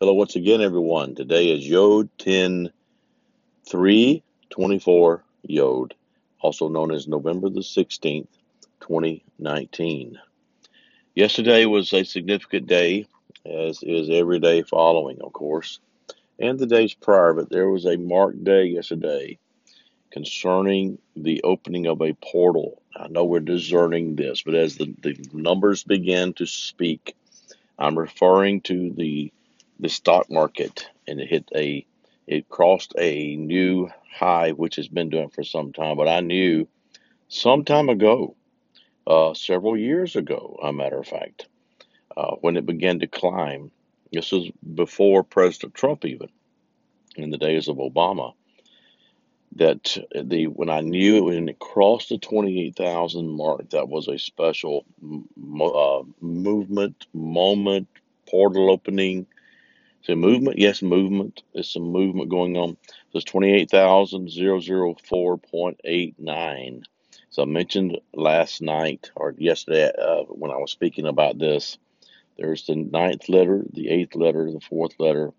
Hello, once again, everyone. Today is Yod 10 3 24 Yod, also known as November the 16th, 2019. Yesterday was a significant day, as is every day following, of course, and the days prior, but there was a marked day yesterday concerning the opening of a portal. I know we're discerning this, but as the, the numbers begin to speak, I'm referring to the the stock market, and it hit a it crossed a new high, which has been doing for some time. But I knew some time ago, uh, several years ago, a matter of fact, uh, when it began to climb. This was before President Trump, even in the days of Obama. That the when I knew it when it crossed the twenty eight thousand mark, that was a special uh, movement, moment, portal opening so movement, yes, movement. There's some movement going on. So it's 28,004.89. So I mentioned last night or yesterday uh, when I was speaking about this, there's the ninth letter, the eighth letter, the fourth letter,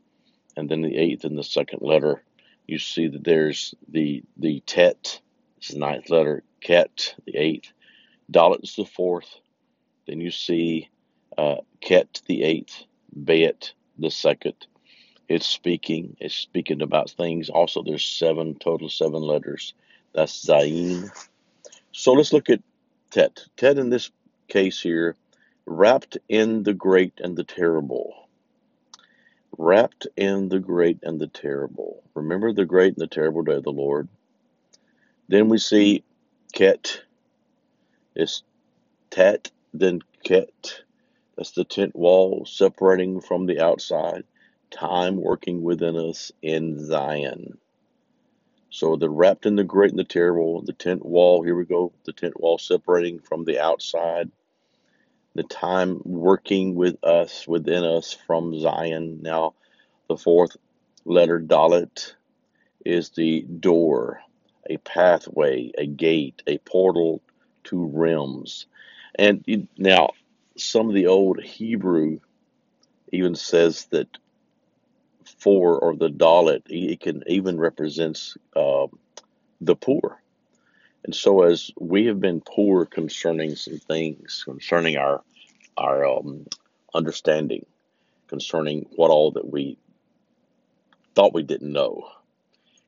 and then the eighth and the second letter. You see that there's the the tet, is the ninth letter, ket, the eighth, dalet is the fourth. Then you see uh, ket, the eighth, bet, the second. It's speaking. It's speaking about things. Also, there's seven total seven letters. That's Zayin. So let's look at Tet. Tet in this case here, wrapped in the great and the terrible. Wrapped in the great and the terrible. Remember the great and the terrible day of the Lord. Then we see Ket. It's Tet, then Ket. That's the tent wall separating from the outside, time working within us in Zion. So the wrapped in the great and the terrible, the tent wall, here we go, the tent wall separating from the outside, the time working with us, within us from Zion. Now, the fourth letter, Dalet, is the door, a pathway, a gate, a portal to realms. And now, some of the old Hebrew even says that four or the dalet, it can even represents uh, the poor. And so, as we have been poor concerning some things, concerning our our um, understanding, concerning what all that we thought we didn't know,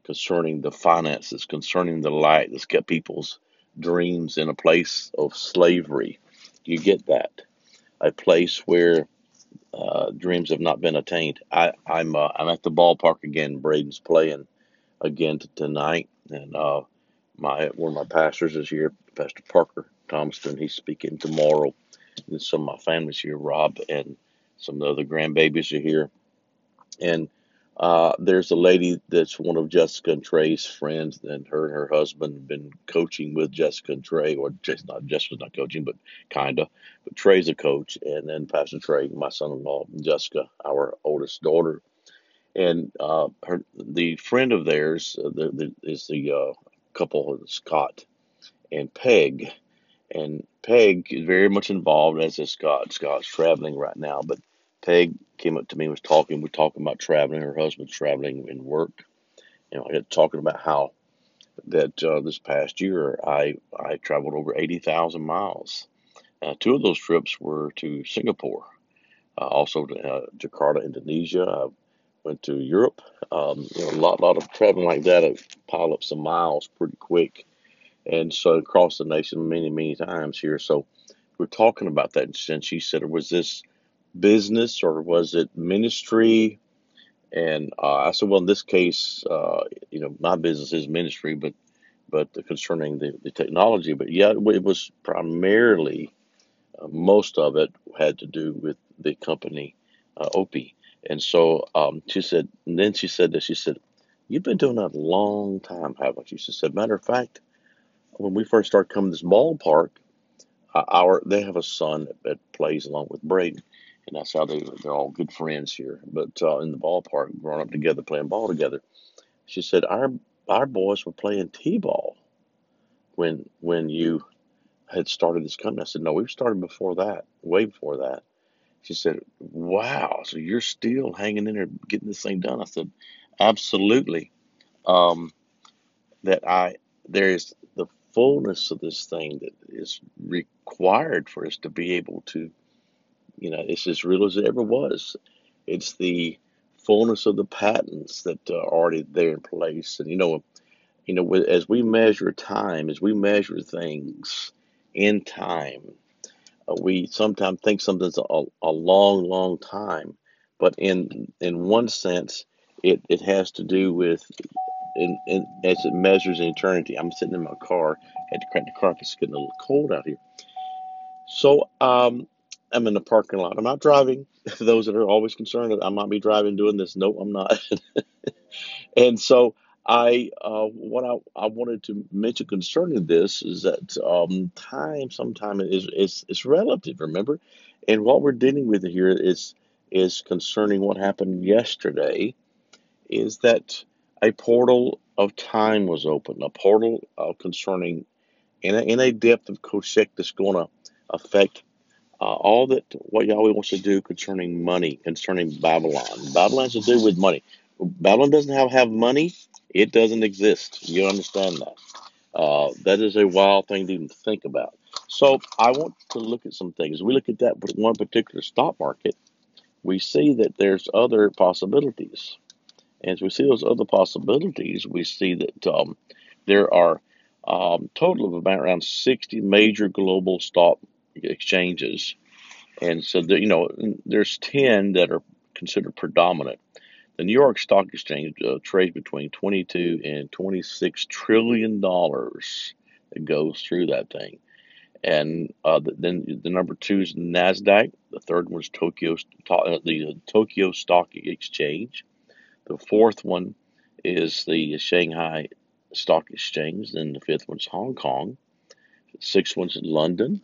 concerning the finances, concerning the light that's kept people's dreams in a place of slavery. You get that a place where uh, dreams have not been attained. I, I'm uh, I'm at the ballpark again. Braden's playing again t- tonight, and uh, my one of my pastors is here, Pastor Parker Thomaston. He's speaking tomorrow, and some of my family's here. Rob and some of the other grandbabies are here, and uh, there's a lady that's one of Jessica and Trey's friends, and her and her husband have been coaching with Jessica and Trey, or just not Jessica's not coaching, but kinda. But Trey's a coach, and then Pastor Trey, my son-in-law, Jessica, our oldest daughter, and uh, her the friend of theirs uh, the, the, is the uh, couple Scott and Peg, and Peg is very much involved as is Scott. Scott's traveling right now, but Peg came up to me and was talking. We're talking about traveling. Her husband's traveling and work. And I got talking about how that uh, this past year I I traveled over eighty thousand miles. Uh, two of those trips were to Singapore, uh, also to uh, Jakarta, Indonesia. I went to Europe. Um, you know, a lot lot of traveling like that. I pile up some miles pretty quick, and so across the nation many many times here. So we're talking about that, and she said, "Was this?" Business or was it ministry? And uh, I said, well, in this case, uh, you know, my business is ministry, but but concerning the, the technology, but yeah, it was primarily uh, most of it had to do with the company uh, Opie. And so um, she said, and then she said that she said, "You've been doing that a long time, haven't you?" She said, "Matter of fact, when we first started coming to this ballpark, uh, our they have a son that plays along with Braden." And that's how they they're all good friends here. But uh, in the ballpark, growing up together, playing ball together, she said our our boys were playing t-ball when when you had started this company. I said no, we've started before that, way before that. She said, Wow, so you're still hanging in there getting this thing done? I said, Absolutely. Um, that I there is the fullness of this thing that is required for us to be able to, you know, it's as real as it ever was. It's the fullness of the patents that are already there in place. And you know, you know, as we measure time, as we measure things in time, uh, we sometimes think something's a, a long, long time, but in in one sense, it, it has to do with in, in as it measures in eternity. I'm sitting in my car, had to crank the car because it's getting a little cold out here. So um, I'm in the parking lot. I'm not driving. Those that are always concerned that I might be driving doing this, no, I'm not. and so I uh, what I, I wanted to mention concerning this is that um, time sometimes is, is is relative. Remember, and what we're dealing with here is is concerning what happened yesterday. Is that a portal of time was opened, a portal uh, concerning in a, in a depth of Koshek that's going to affect uh, all that what Yahweh wants to do concerning money, concerning Babylon. Babylon has to do with money. Babylon doesn't have have money. It doesn't exist. You understand that? Uh, that is a wild thing to even think about. So I want to look at some things. We look at that one particular stock market. We see that there's other possibilities. As we see those other possibilities, we see that um, there are um, total of about around 60 major global stock exchanges. And so, the, you know, there's 10 that are considered predominant. The New York Stock Exchange uh, trades between 22 and 26 trillion dollars that goes through that thing. And uh, the, then the number two is Nasdaq. The third one is Tokyo, uh, the Tokyo Stock Exchange. The fourth one is the Shanghai Stock Exchange. Then the fifth one's Hong Kong. The sixth one's London.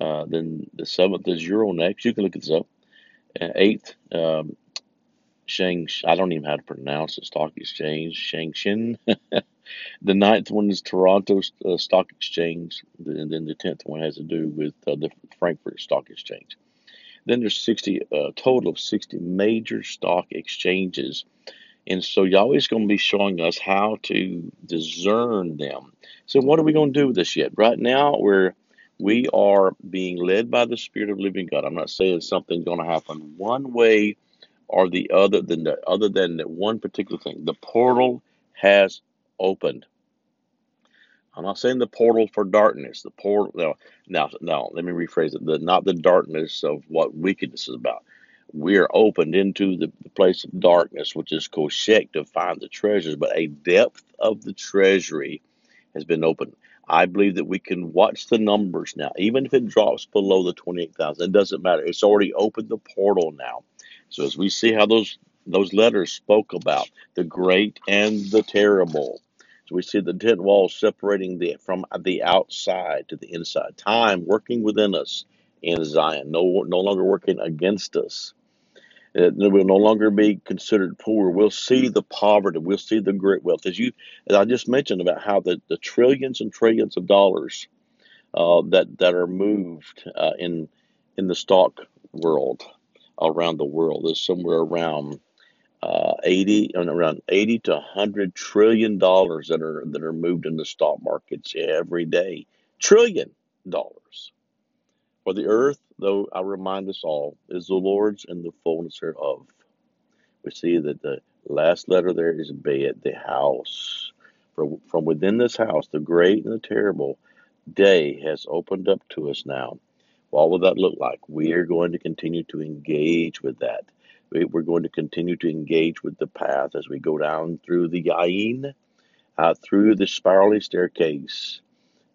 Uh, then the seventh is Euronext. You can look this up. Uh, eighth, um, Shang. I don't even know how to pronounce the stock exchange. Shangshin. the ninth one is Toronto uh, Stock Exchange, and then the tenth one has to do with uh, the Frankfurt Stock Exchange. Then there's 60, a uh, total of 60 major stock exchanges. And so Yahweh's going to be showing us how to discern them. So what are we going to do with this yet? Right now, we're we are being led by the Spirit of living God. I'm not saying something's going to happen one way or the other than the other than that one particular thing. The portal has opened. I'm not saying the portal for darkness. The portal. No, now, now, let me rephrase it. The, not the darkness of what wickedness is about. We are opened into the, the place of darkness, which is Koshek, to find the treasures. But a depth of the treasury has been opened. I believe that we can watch the numbers now, even if it drops below the 28,000. It doesn't matter. It's already opened the portal now. So as we see how those those letters spoke about the great and the terrible, so we see the tent wall separating the from the outside to the inside. Time working within us in Zion, no no longer working against us. It will no longer be considered poor. We'll see the poverty. We'll see the great wealth. As you, as I just mentioned about how the, the trillions and trillions of dollars uh, that that are moved uh, in in the stock world around the world is somewhere around uh, 80 and around 80 to 100 trillion dollars that are that are moved in the stock markets every day trillion dollars for the earth though i remind us all is the lord's and the fullness thereof. We see that the last letter there is bed the house. From, from within this house the great and the terrible day has opened up to us now. What will that look like? We are going to continue to engage with that. We're going to continue to engage with the path as we go down through the Yain, uh, through the spirally staircase,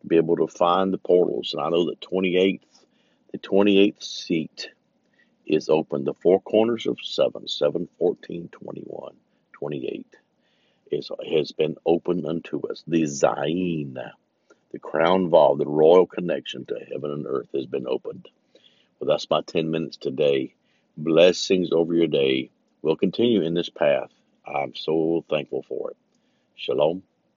to be able to find the portals. And I know that 28th, the 28th seat is open. The four corners of 7, 7, 14, 21, 28 is, has been opened unto us. The Zayin, the crown vault, the royal connection to heaven and earth has been opened. Well, that's my 10 minutes today blessings over your day. We'll continue in this path. I'm so thankful for it. Shalom.